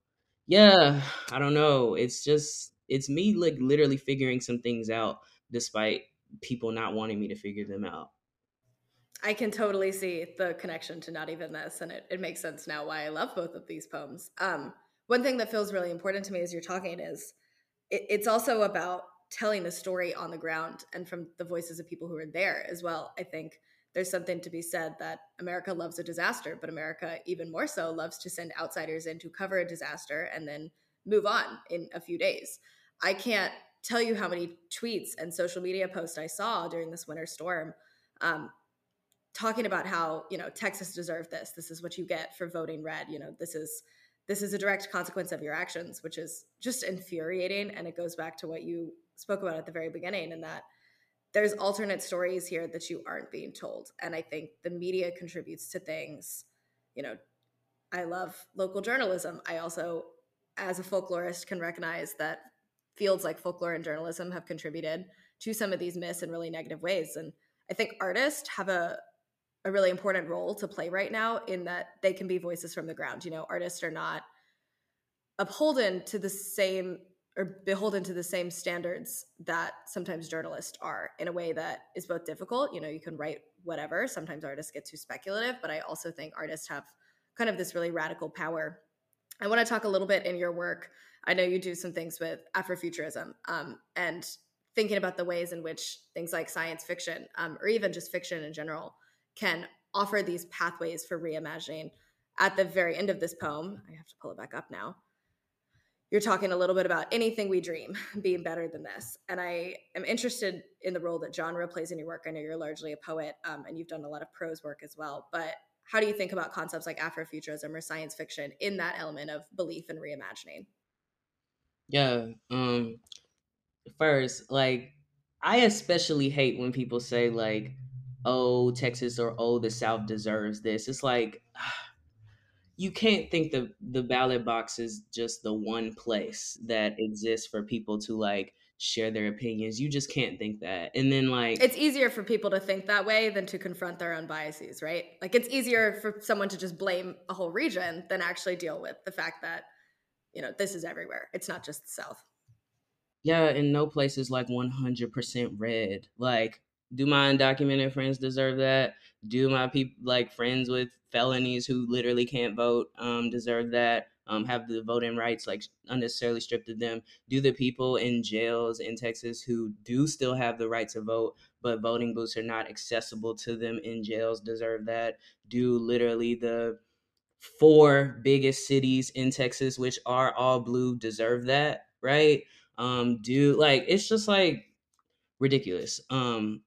[SPEAKER 2] yeah, I don't know. It's just it's me like literally figuring some things out despite people not wanting me to figure them out.
[SPEAKER 1] I can totally see the connection to not even this, and it, it makes sense now why I love both of these poems. Um, one thing that feels really important to me as you're talking is it, it's also about telling the story on the ground and from the voices of people who are there as well. I think there's something to be said that America loves a disaster, but America even more so loves to send outsiders in to cover a disaster and then move on in a few days. I can't tell you how many tweets and social media posts I saw during this winter storm um, talking about how you know Texas deserved this. This is what you get for voting red. You know this is this is a direct consequence of your actions, which is just infuriating. And it goes back to what you spoke about at the very beginning, and that there's alternate stories here that you aren't being told. And I think the media contributes to things. You know, I love local journalism. I also, as a folklorist, can recognize that fields like folklore and journalism have contributed to some of these myths in really negative ways. And I think artists have a a really important role to play right now in that they can be voices from the ground. You know, artists are not upholden to the same or beholden to the same standards that sometimes journalists are in a way that is both difficult. You know, you can write whatever. Sometimes artists get too speculative, but I also think artists have kind of this really radical power. I want to talk a little bit in your work. I know you do some things with Afrofuturism um, and thinking about the ways in which things like science fiction um, or even just fiction in general can offer these pathways for reimagining. At the very end of this poem, I have to pull it back up now you're talking a little bit about anything we dream being better than this. And I am interested in the role that genre plays in your work. I know you're largely a poet um, and you've done a lot of prose work as well. But how do you think about concepts like Afrofuturism or science fiction in that element of belief and reimagining?
[SPEAKER 2] Yeah. Um, first, like, I especially hate when people say, like, oh, Texas or oh, the South deserves this. It's like, you can't think the the ballot box is just the one place that exists for people to like share their opinions. You just can't think that. And then like
[SPEAKER 1] It's easier for people to think that way than to confront their own biases, right? Like it's easier for someone to just blame a whole region than actually deal with the fact that you know, this is everywhere. It's not just the South.
[SPEAKER 2] Yeah, and no place is like 100% red. Like do my undocumented friends deserve that? Do my people like friends with felonies who literally can't vote um deserve that? um, have the voting rights like unnecessarily stripped of them? Do the people in jails in Texas who do still have the right to vote, but voting booths are not accessible to them in jails deserve that? Do literally the four biggest cities in Texas, which are all blue, deserve that? Right? Um, do like it's just like ridiculous. Um,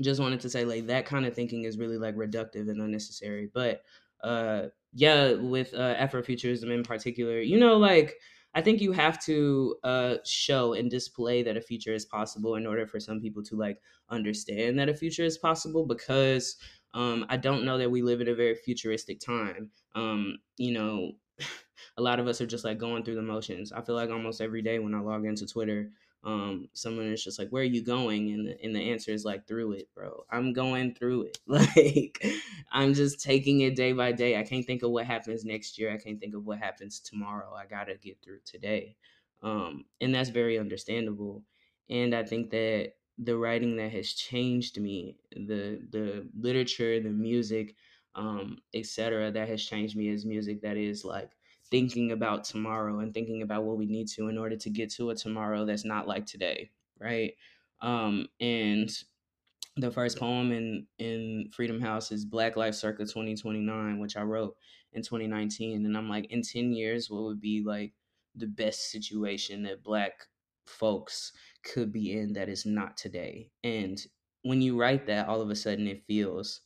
[SPEAKER 2] just wanted to say like that kind of thinking is really like reductive and unnecessary. But uh yeah, with uh, Afrofuturism in particular, you know, like I think you have to uh, show and display that a future is possible in order for some people to like understand that a future is possible because um, I don't know that we live in a very futuristic time. Um, you know, a lot of us are just like going through the motions. I feel like almost every day when I log into Twitter, um, someone is just like, "Where are you going?" And the, and the answer is like, "Through it, bro. I'm going through it. Like, I'm just taking it day by day. I can't think of what happens next year. I can't think of what happens tomorrow. I gotta get through today." Um, and that's very understandable. And I think that the writing that has changed me, the the literature, the music, um, etc., that has changed me is music that is like thinking about tomorrow and thinking about what we need to in order to get to a tomorrow that's not like today, right? Um, and the first poem in in Freedom House is Black Life Circa 2029, which I wrote in 2019. And I'm like, in 10 years, what would be like the best situation that black folks could be in that is not today? And when you write that, all of a sudden it feels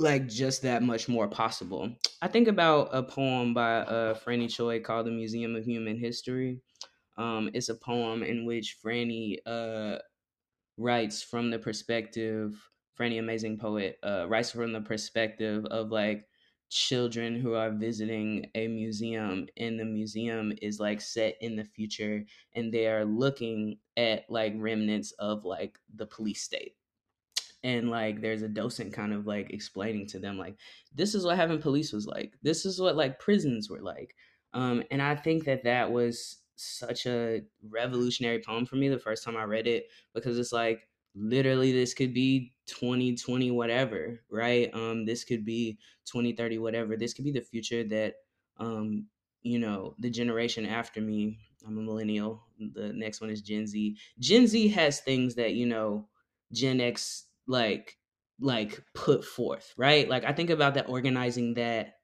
[SPEAKER 2] like just that much more possible. I think about a poem by uh, Franny Choi called "The Museum of Human History." Um, it's a poem in which Franny uh, writes from the perspective. Franny, amazing poet, uh, writes from the perspective of like children who are visiting a museum and the museum is like set in the future and they are looking at like remnants of like the police state and like there's a docent kind of like explaining to them like this is what having police was like. This is what like prisons were like. Um and i think that that was such a revolutionary poem for me the first time i read it because it's like literally this could be 2020 whatever right? Um this could be 2030 whatever. This could be the future that um you know the generation after me. I'm a millennial. The next one is gen z. Gen z has things that you know gen x like like put forth, right? Like I think about that organizing that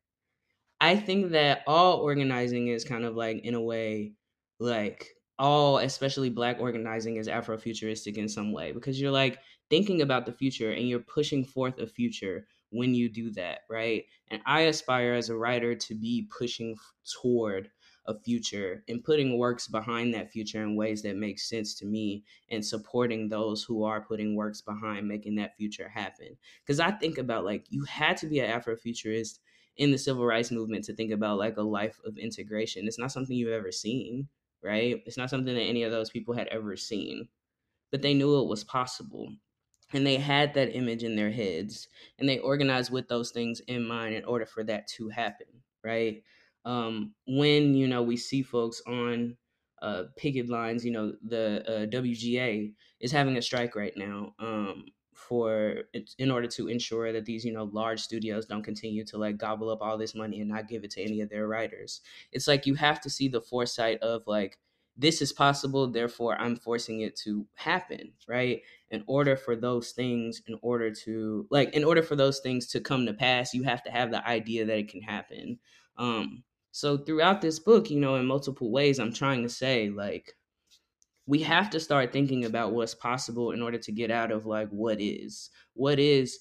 [SPEAKER 2] I think that all organizing is kind of like in a way like all especially black organizing is afrofuturistic in some way because you're like thinking about the future and you're pushing forth a future when you do that, right? And I aspire as a writer to be pushing toward a future and putting works behind that future in ways that make sense to me and supporting those who are putting works behind making that future happen. Because I think about like you had to be an Afrofuturist in the civil rights movement to think about like a life of integration. It's not something you've ever seen, right? It's not something that any of those people had ever seen, but they knew it was possible. And they had that image in their heads and they organized with those things in mind in order for that to happen, right? Um, when you know we see folks on uh, picket lines, you know the uh, WGA is having a strike right now um, for in order to ensure that these you know large studios don't continue to like gobble up all this money and not give it to any of their writers. It's like you have to see the foresight of like this is possible therefore i'm forcing it to happen right in order for those things in order to like in order for those things to come to pass you have to have the idea that it can happen um so throughout this book, you know, in multiple ways, I'm trying to say like we have to start thinking about what's possible in order to get out of like what is. What is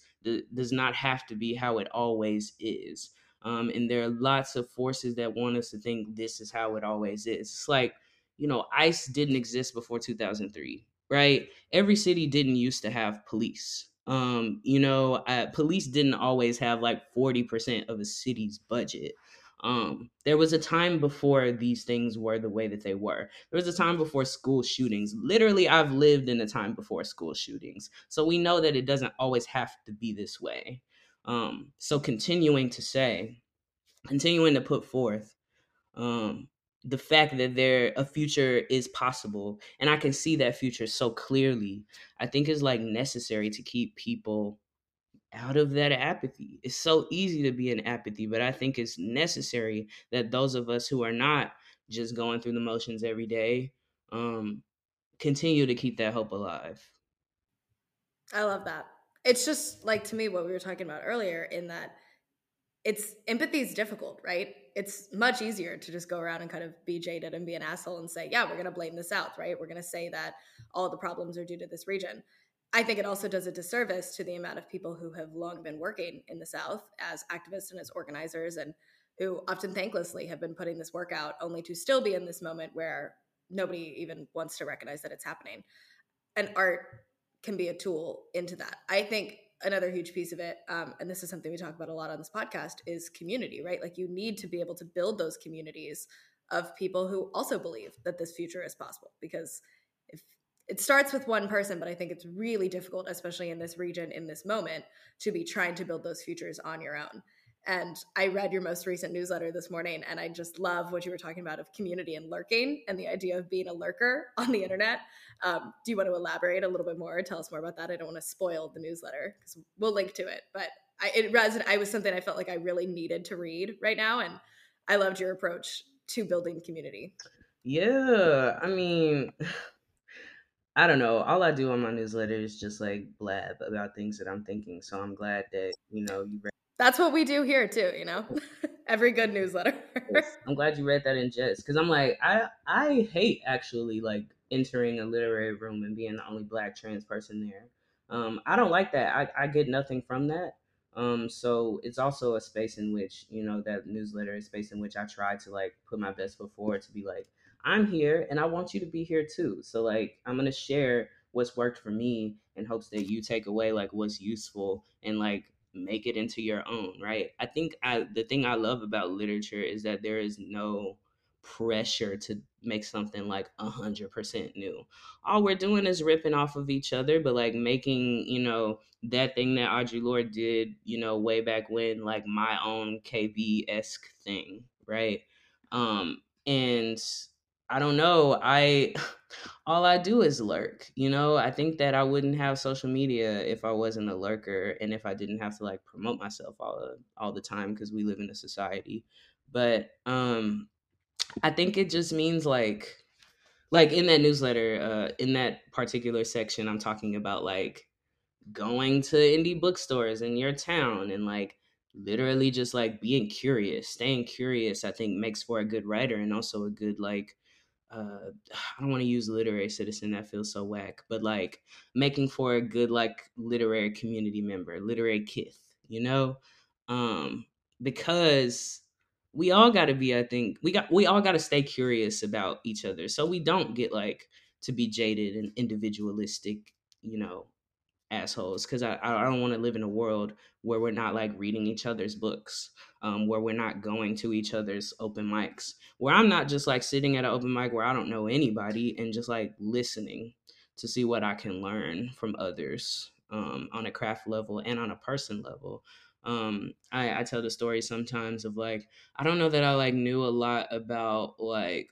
[SPEAKER 2] does not have to be how it always is. Um, and there are lots of forces that want us to think this is how it always is. It's like, you know, ICE didn't exist before 2003, right? Every city didn't used to have police. Um, you know, uh, police didn't always have like 40% of a city's budget Um, there was a time before these things were the way that they were. There was a time before school shootings. Literally, I've lived in a time before school shootings. So we know that it doesn't always have to be this way. Um, so continuing to say, continuing to put forth um, the fact that there a future is possible and i can see that future so clearly i think is like necessary to keep people out of that apathy it's so easy to be in apathy but i think it's necessary that those of us who are not just going through the motions every day um continue to keep that hope alive
[SPEAKER 1] i love that it's just like to me what we were talking about earlier in that it's empathy is difficult, right? It's much easier to just go around and kind of be jaded and be an asshole and say, yeah, we're going to blame the South, right? We're going to say that all the problems are due to this region. I think it also does a disservice to the amount of people who have long been working in the South as activists and as organizers and who often thanklessly have been putting this work out only to still be in this moment where nobody even wants to recognize that it's happening. And art can be a tool into that. I think another huge piece of it um, and this is something we talk about a lot on this podcast is community right like you need to be able to build those communities of people who also believe that this future is possible because it starts with one person but i think it's really difficult especially in this region in this moment to be trying to build those futures on your own and I read your most recent newsletter this morning, and I just love what you were talking about of community and lurking and the idea of being a lurker on the internet. Um, do you want to elaborate a little bit more? Tell us more about that. I don't want to spoil the newsletter because we'll link to it. But I, it. I was something I felt like I really needed to read right now, and I loved your approach to building community.
[SPEAKER 2] Yeah, I mean. I don't know. All I do on my newsletter is just like blab about things that I'm thinking. So I'm glad that you know you read
[SPEAKER 1] that's what we do here too, you know. Every good newsletter.
[SPEAKER 2] I'm glad you read that in jest because I'm like I I hate actually like entering a literary room and being the only black trans person there. Um, I don't like that. I, I get nothing from that. Um, so it's also a space in which you know that newsletter is space in which I try to like put my best foot forward to be like I'm here and I want you to be here too. So like I'm gonna share what's worked for me in hopes that you take away like what's useful and like make it into your own, right? I think I the thing I love about literature is that there is no pressure to make something like a hundred percent new. All we're doing is ripping off of each other, but like making, you know, that thing that Audre Lorde did, you know, way back when, like my own KB esque thing, right? Um, and I don't know. I all I do is lurk. You know, I think that I wouldn't have social media if I wasn't a lurker and if I didn't have to like promote myself all all the time because we live in a society. But um I think it just means like like in that newsletter, uh in that particular section I'm talking about like going to indie bookstores in your town and like literally just like being curious, staying curious I think makes for a good writer and also a good like uh I don't want to use literary citizen that feels so whack, but like making for a good like literary community member, literary kith, you know? Um because we all got to be I think we got we all got to stay curious about each other so we don't get like to be jaded and individualistic, you know, assholes because I, I don't want to live in a world where we're not like reading each other's books um, where we're not going to each other's open mics where i'm not just like sitting at an open mic where i don't know anybody and just like listening to see what i can learn from others um, on a craft level and on a person level. Um, I, I tell the story sometimes of like i don't know that i like knew a lot about like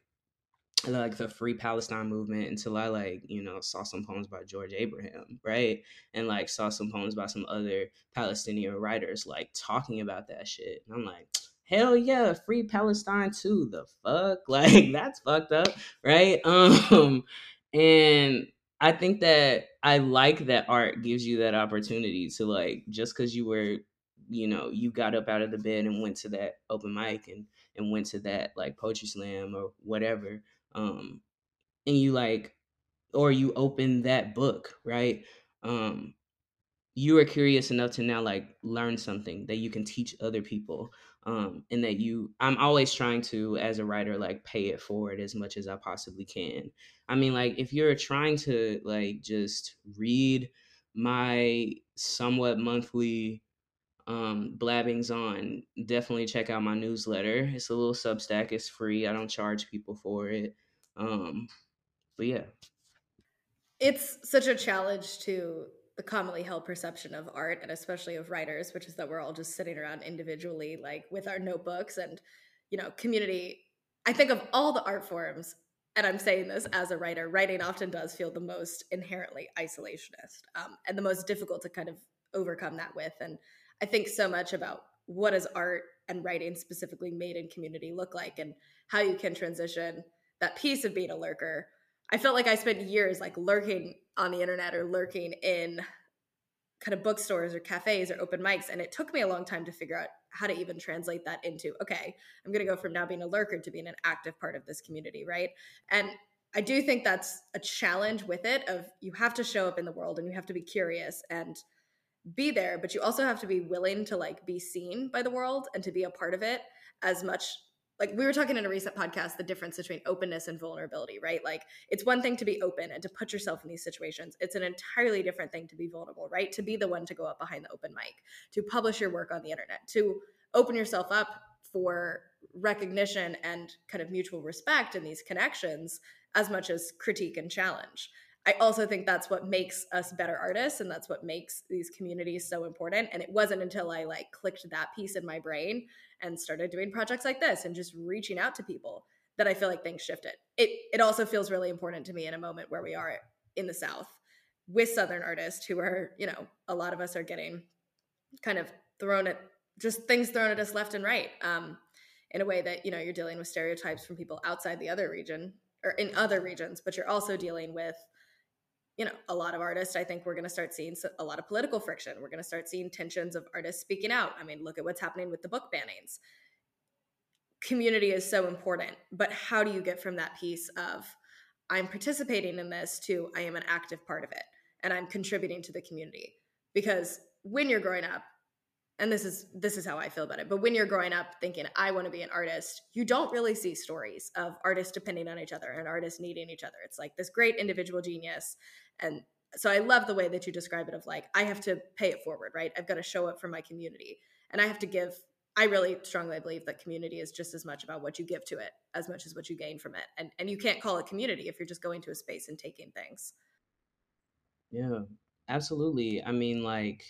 [SPEAKER 2] like the free Palestine movement until I like, you know, saw some poems by George Abraham, right? And like saw some poems by some other Palestinian writers like talking about that shit. And I'm like, hell yeah, free Palestine too. The fuck? Like that's fucked up, right? Um and I think that I like that art gives you that opportunity to like just cuz you were, you know, you got up out of the bed and went to that open mic and and went to that like poetry slam or whatever um and you like or you open that book right um you are curious enough to now like learn something that you can teach other people um and that you i'm always trying to as a writer like pay it forward as much as i possibly can i mean like if you're trying to like just read my somewhat monthly um, blabbings on, definitely check out my newsletter. It's a little Substack. It's free. I don't charge people for it. Um, but yeah,
[SPEAKER 1] it's such a challenge to the commonly held perception of art and especially of writers, which is that we're all just sitting around individually, like with our notebooks and you know, community. I think of all the art forms, and I'm saying this as a writer, writing often does feel the most inherently isolationist um, and the most difficult to kind of overcome that with. And I think so much about what does art and writing specifically made in community look like and how you can transition that piece of being a lurker. I felt like I spent years like lurking on the internet or lurking in kind of bookstores or cafes or open mics and it took me a long time to figure out how to even translate that into okay i'm going to go from now being a lurker to being an active part of this community right and i do think that's a challenge with it of you have to show up in the world and you have to be curious and be there but you also have to be willing to like be seen by the world and to be a part of it as much like we were talking in a recent podcast the difference between openness and vulnerability right? Like it's one thing to be open and to put yourself in these situations. It's an entirely different thing to be vulnerable right? To be the one to go up behind the open mic to publish your work on the internet to open yourself up for recognition and kind of mutual respect in these connections as much as critique and challenge. I also think that's what makes us better artists and that's what makes these communities so important. And it wasn't until I like clicked that piece in my brain and started doing projects like this and just reaching out to people that I feel like things shifted. It it also feels really important to me in a moment where we are in the South with Southern artists who are, you know, a lot of us are getting kind of thrown at just things thrown at us left and right. Um, in a way that, you know, you're dealing with stereotypes from people outside the other region or in other regions, but you're also dealing with you know, a lot of artists, I think we're going to start seeing a lot of political friction. We're going to start seeing tensions of artists speaking out. I mean, look at what's happening with the book bannings. Community is so important, but how do you get from that piece of I'm participating in this to I am an active part of it and I'm contributing to the community? Because when you're growing up, and this is this is how I feel about it. But when you're growing up thinking I want to be an artist, you don't really see stories of artists depending on each other and artists needing each other. It's like this great individual genius and so I love the way that you describe it of like I have to pay it forward, right? I've got to show up for my community and I have to give I really strongly believe that community is just as much about what you give to it as much as what you gain from it. And and you can't call it community if you're just going to a space and taking things.
[SPEAKER 2] Yeah. Absolutely. I mean like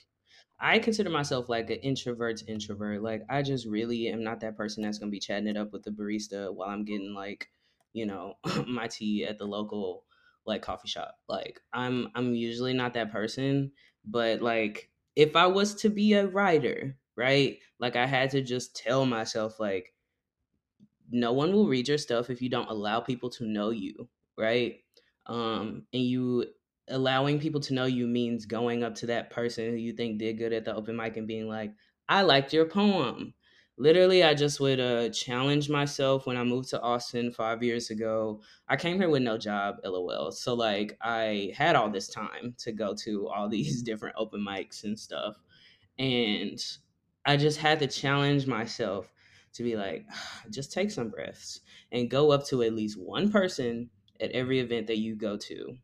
[SPEAKER 2] I consider myself like an introvert's introvert. Like I just really am not that person that's gonna be chatting it up with the barista while I'm getting like, you know, my tea at the local like coffee shop. Like I'm I'm usually not that person, but like if I was to be a writer, right? Like I had to just tell myself like no one will read your stuff if you don't allow people to know you, right? Um and you allowing people to know you means going up to that person who you think did good at the open mic and being like, I liked your poem. Literally, I just would uh, challenge myself when I moved to Austin five years ago. I came here with no job, lol. So, like, I had all this time to go to all these different open mics and stuff. And I just had to challenge myself to be like, just take some breaths and go up to at least one person at every event that you go to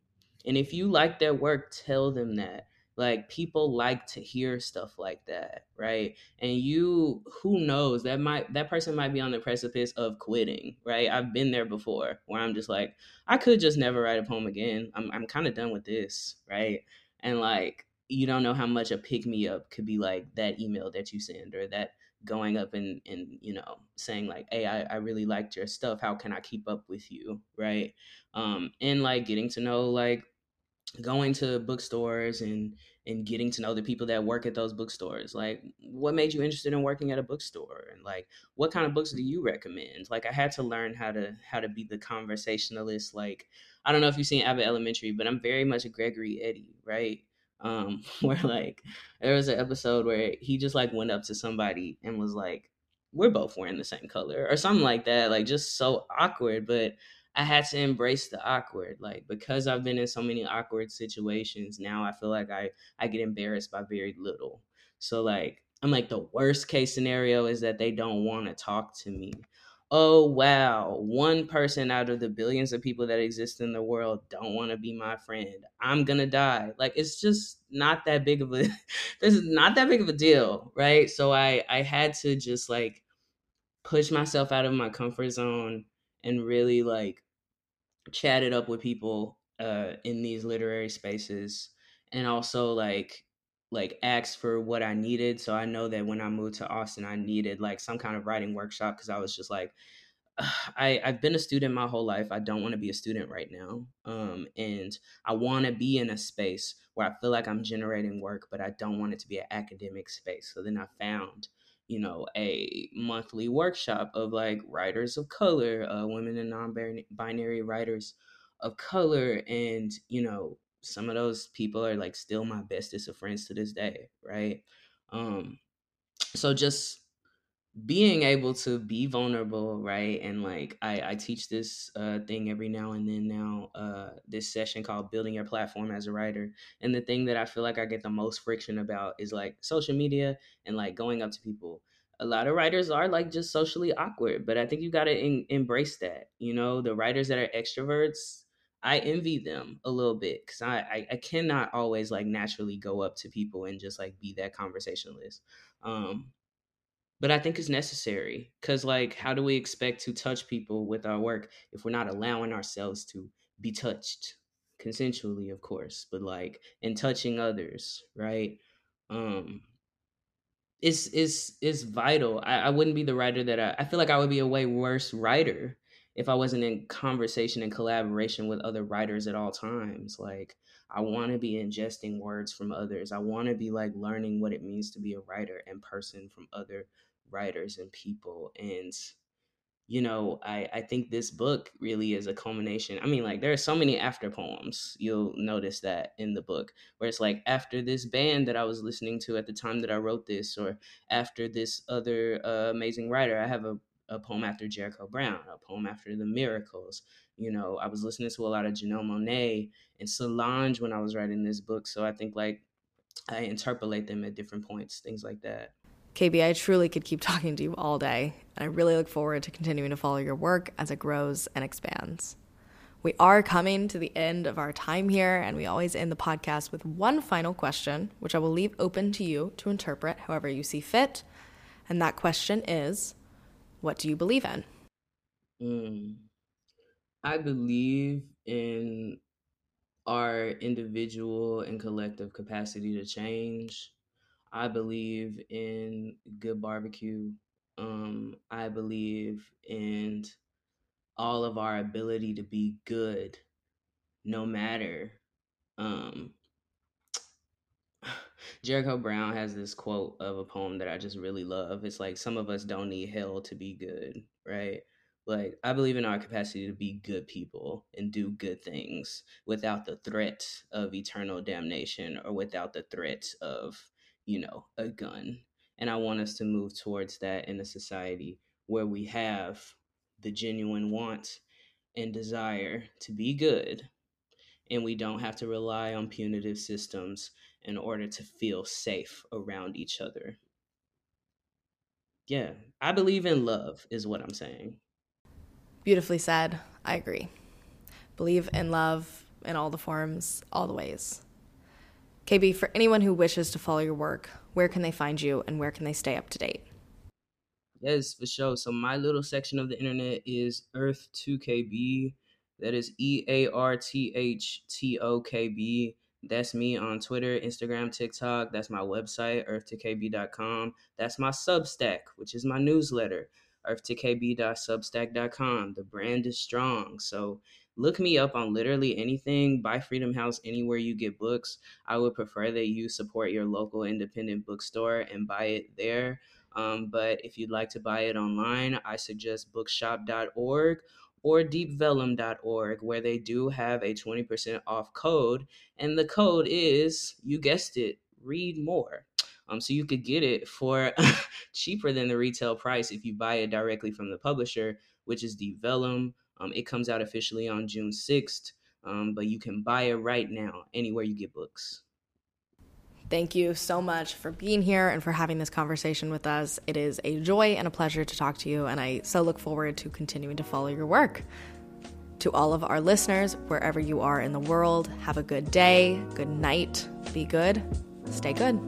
[SPEAKER 2] and if you like their work, tell them that. Like people like to hear stuff like that, right? And you who knows, that might that person might be on the precipice of quitting, right? I've been there before where I'm just like, I could just never write a poem again. I'm I'm kind of done with this, right? And like you don't know how much a pick me up could be like that email that you send or that going up and and you know saying like hey I, I really liked your stuff how can i keep up with you right um and like getting to know like going to bookstores and and getting to know the people that work at those bookstores? Like what made you interested in working at a bookstore? And like what kind of books do you recommend? Like i had to learn how to how to be the conversationalist like i don't know if you've seen abbott elementary but i'm very much a gregory eddie right? Um where like there was an episode where he just like went up to somebody and was like we're both wearing the same color or something like that like just so awkward but I had to embrace the awkward. Like because I've been in so many awkward situations, now I feel like I I get embarrassed by very little. So like I'm like the worst case scenario is that they don't want to talk to me. oh wow, one person out of the billions of people that exist in the world don't want to be my friend. I'm gonna die. Like it's just not that big of a this is not that big of a deal, right? So I I had to just like push myself out of my comfort zone and really like chatted up with people uh in these literary spaces and also like like asked for what I needed. So I know that when I moved to Austin, I needed like some kind of writing workshop because I was just like, I, I've been a student my whole life. I don't want to be a student right now. Um, and I want to be in a space where I feel like I'm generating work, but I don't want it to be an academic space. So then I found, you know, a monthly workshop of like writers of color, uh, women and non binary writers of color. And, you know, some of those people are like still my bestest of friends to this day. Right. Um, so just being able to be vulnerable right? And like i i teach this uh thing every now and then now uh this session called building your platform as a writer. And the thing that i feel like i get the most friction about is like social media and like going up to people. A lot of writers are like just socially awkward but i think you got to embrace that you know? The writers that are extroverts i envy them a little bit because I, I i cannot always like naturally go up to people and just like be that conversationalist. Um but I think it's necessary because, like, how do we expect to touch people with our work if we're not allowing ourselves to be touched consensually, of course, but like in touching others, right? Um, it's it's it's vital. I, I wouldn't be the writer that I, I feel like I would be a way worse writer if I wasn't in conversation and collaboration with other writers at all times. Like I want to be ingesting words from others. I want to be like learning what it means to be a writer and person from other writers and people and you know i i think this book really is a culmination i mean like there are so many after poems you'll notice that in the book where it's like after this band that i was listening to at the time that i wrote this or after this other uh, amazing writer i have a, a poem after jericho brown a poem after the miracles. You know i was listening to a lot of janelle monáe and solange when i was writing this book so i think like i interpolate them at different points things like that
[SPEAKER 1] KB, I truly could keep talking to you all day, and I really look forward to continuing to follow your work as it grows and expands. We are coming to the end of our time here, and we always end the podcast with one final question, which I will leave open to you to interpret however you see fit. And that question is What do you believe in?
[SPEAKER 2] Mm. I believe in our individual and collective capacity to change. I believe in good barbecue. Um, I believe in all of our ability to be good no matter um Jericho Brown has this quote of a poem that I just really love. It's like some of us don't need hell to be good, right? Like I believe in our capacity to be good people and do good things without the threat of eternal damnation or without the threat of you know, a gun. And I want us to move towards that in a society where we have the genuine want and desire to be good. And we don't have to rely on punitive systems in order to feel safe around each other. Yeah, I believe in love, is what I'm saying.
[SPEAKER 1] Beautifully said. I agree. Believe in love in all the forms, all the ways. KB, for anyone who wishes to follow your work, where can they find you and where can they stay up to date?
[SPEAKER 2] Yes, for sure. So my little section of the internet is EarthtoKB. That is E A R T H T O K B. That's me on Twitter, Instagram, TikTok. That's my website, earthtokb.com. That's my Substack, which is my newsletter, earthtokb.substack.com. The brand is strong. So look me up on literally anything. Buy Freedom House anywhere you get books. I would prefer that you support your local independent bookstore and buy it there. Um, but if you'd like to buy it online, I suggest bookshop.org or deepvellum.org, where they do have a 20% off code. And the code is, you guessed it, read more. Um, so you could get it for cheaper than the retail price if you buy it directly from the publisher, which is Deep Vellum. Um, it comes out officially on June 6th, um, but you can buy it right now anywhere you get books.
[SPEAKER 1] Thank you so much for being here and for having this conversation with us. It is a joy and a pleasure to talk to you, and I so look forward to continuing to follow your work. To all of our listeners, wherever you are in the world, have a good day, good night, be good, stay good.